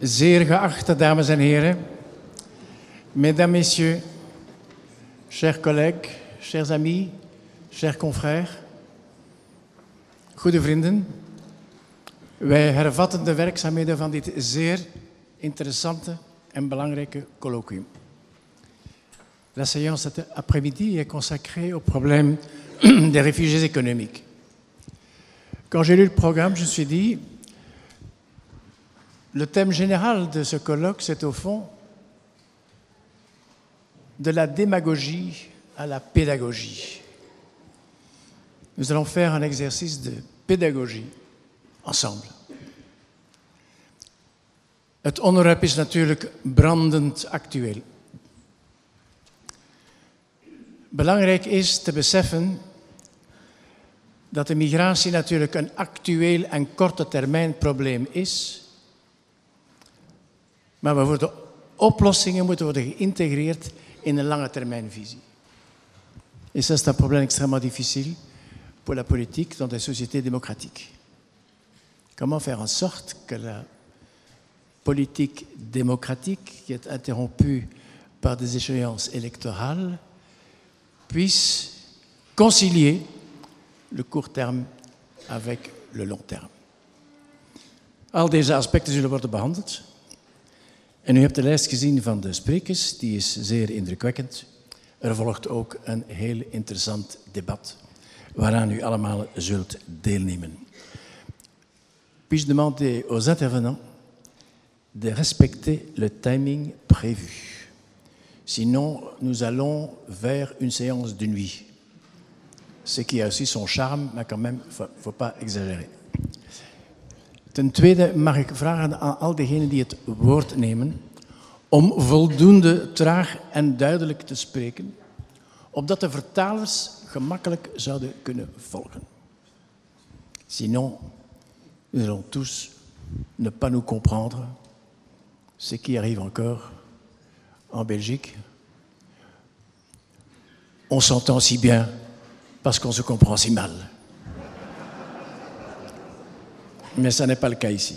Zeer geachte dames en heren, mesdames, messieurs, chers collègues, chers amis, chers confrères, goede vrienden, wij hervatten de werkzaamheden van dit zeer interessante en belangrijke colloquium. La séance cet après-midi est consacrée au problème des réfugiés économiques. Quand j'ai lu le programme, je me suis dit, le thème général de ce colloque, c'est au fond de la démagogie à la pédagogie. Nous allons faire un exercice de pédagogie ensemble. Het onderwerp is natuurlijk brandend actueel. Belangrijk is te beseffen dat de migratie natuurlijk een actueel en korte termijn probleem is, maar waarvoor de oplossingen moeten worden geïntegreerd in een lange termijnvisie. Et ça, c'est un problème extrêmement difficile pour la politique dans des sociétés démocratiques. Comment faire en sorte que la politique démocratique, qui est interrompue par des échéances électorales, puisse concilier le court terme avec le long terme? Al deze aspecten zullen worden behandeld. En u hebt de lijst gezien van de sprekers, die is zeer indrukwekkend. Er volgt ook een heel interessant debat, waaraan u allemaal zult deelnemen. Puis-je demander aux intervenants de respecter le timing prévu? Sinon, nous allons vers une séance de nuit. Ce qui a aussi son charme, maar quand même, il ne faut pas exagérer. Ten tweede mag ik vragen aan al diegenen die het woord nemen om voldoende traag en duidelijk te spreken, opdat de vertalers gemakkelijk zouden kunnen volgen. Sinon, nous allons tous ne pas nous comprendre, ce qui arrive encore en Belgique. On s'entend si bien parce qu'on se comprend si mal. Mais ça n'est pas le cas ici.